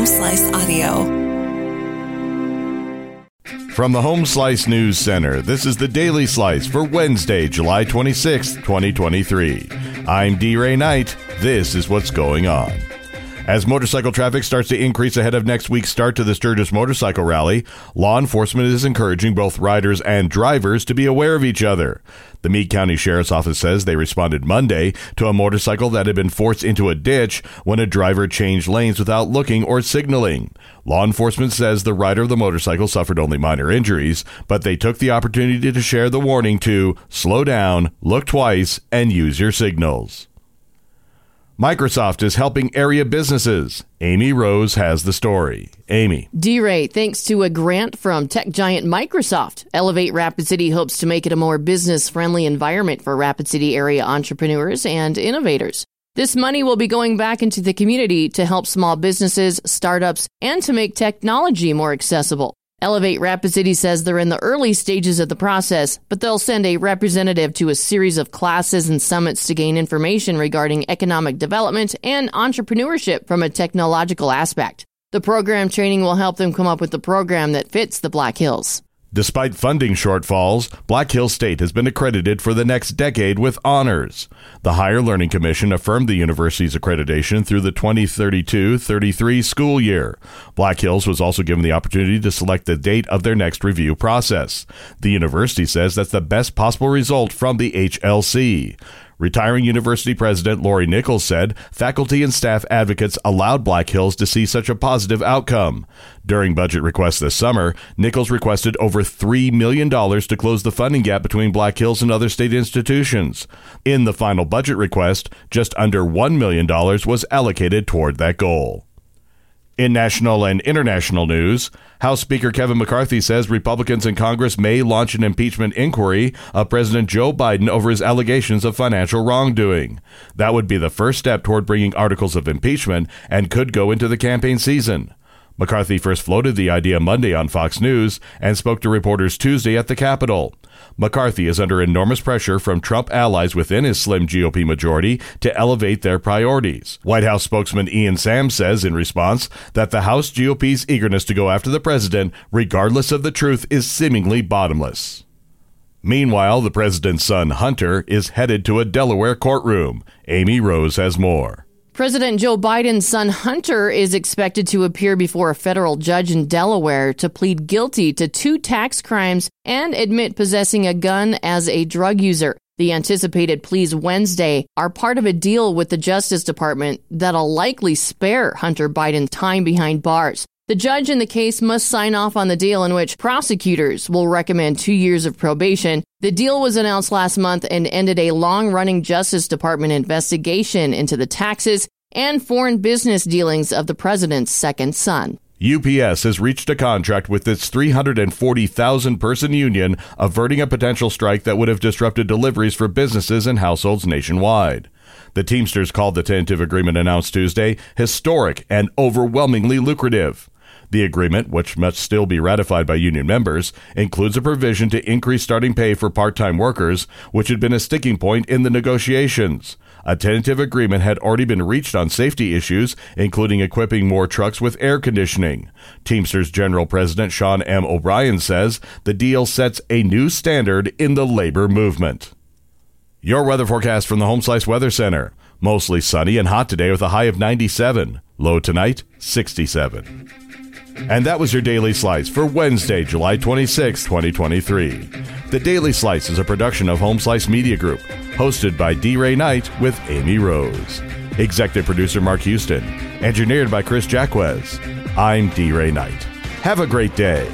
Home Slice Audio. From the Home Slice News Center, this is the Daily Slice for Wednesday, July 26, 2023. I'm D. Ray Knight. This is what's going on. As motorcycle traffic starts to increase ahead of next week's start to the Sturgis Motorcycle Rally, law enforcement is encouraging both riders and drivers to be aware of each other. The Meade County Sheriff's Office says they responded Monday to a motorcycle that had been forced into a ditch when a driver changed lanes without looking or signaling. Law enforcement says the rider of the motorcycle suffered only minor injuries, but they took the opportunity to share the warning to slow down, look twice, and use your signals. Microsoft is helping area businesses. Amy Rose has the story. Amy. D Ray, thanks to a grant from tech giant Microsoft, Elevate Rapid City hopes to make it a more business friendly environment for Rapid City area entrepreneurs and innovators. This money will be going back into the community to help small businesses, startups, and to make technology more accessible. Elevate Rapid City says they're in the early stages of the process, but they'll send a representative to a series of classes and summits to gain information regarding economic development and entrepreneurship from a technological aspect. The program training will help them come up with the program that fits the Black Hills. Despite funding shortfalls, Black Hills State has been accredited for the next decade with honors. The Higher Learning Commission affirmed the university's accreditation through the 2032 33 school year. Black Hills was also given the opportunity to select the date of their next review process. The university says that's the best possible result from the HLC. Retiring university president Laurie Nichols said faculty and staff advocates allowed Black Hills to see such a positive outcome. During budget requests this summer, Nichols requested over $3 million to close the funding gap between Black Hills and other state institutions. In the final budget request, just under $1 million was allocated toward that goal. In national and international news, House Speaker Kevin McCarthy says Republicans in Congress may launch an impeachment inquiry of President Joe Biden over his allegations of financial wrongdoing. That would be the first step toward bringing articles of impeachment and could go into the campaign season. McCarthy first floated the idea Monday on Fox News and spoke to reporters Tuesday at the Capitol. McCarthy is under enormous pressure from Trump allies within his slim GOP majority to elevate their priorities. White House spokesman Ian Sams says in response that the House GOP's eagerness to go after the president, regardless of the truth, is seemingly bottomless. Meanwhile, the president's son, Hunter, is headed to a Delaware courtroom. Amy Rose has more. President Joe Biden's son Hunter is expected to appear before a federal judge in Delaware to plead guilty to two tax crimes and admit possessing a gun as a drug user. The anticipated pleas Wednesday are part of a deal with the Justice Department that'll likely spare Hunter Biden time behind bars. The judge in the case must sign off on the deal in which prosecutors will recommend two years of probation. The deal was announced last month and ended a long running Justice Department investigation into the taxes and foreign business dealings of the president's second son. UPS has reached a contract with its 340,000 person union, averting a potential strike that would have disrupted deliveries for businesses and households nationwide. The Teamsters called the tentative agreement announced Tuesday historic and overwhelmingly lucrative. The agreement, which must still be ratified by union members, includes a provision to increase starting pay for part time workers, which had been a sticking point in the negotiations. A tentative agreement had already been reached on safety issues, including equipping more trucks with air conditioning. Teamsters General President Sean M. O'Brien says the deal sets a new standard in the labor movement. Your weather forecast from the Home Slice Weather Center. Mostly sunny and hot today with a high of 97. Low tonight, 67. And that was your Daily Slice for Wednesday, July 26, 2023. The Daily Slice is a production of Home Slice Media Group, hosted by D. Ray Knight with Amy Rose. Executive producer Mark Houston, engineered by Chris Jacquez. I'm D. Ray Knight. Have a great day.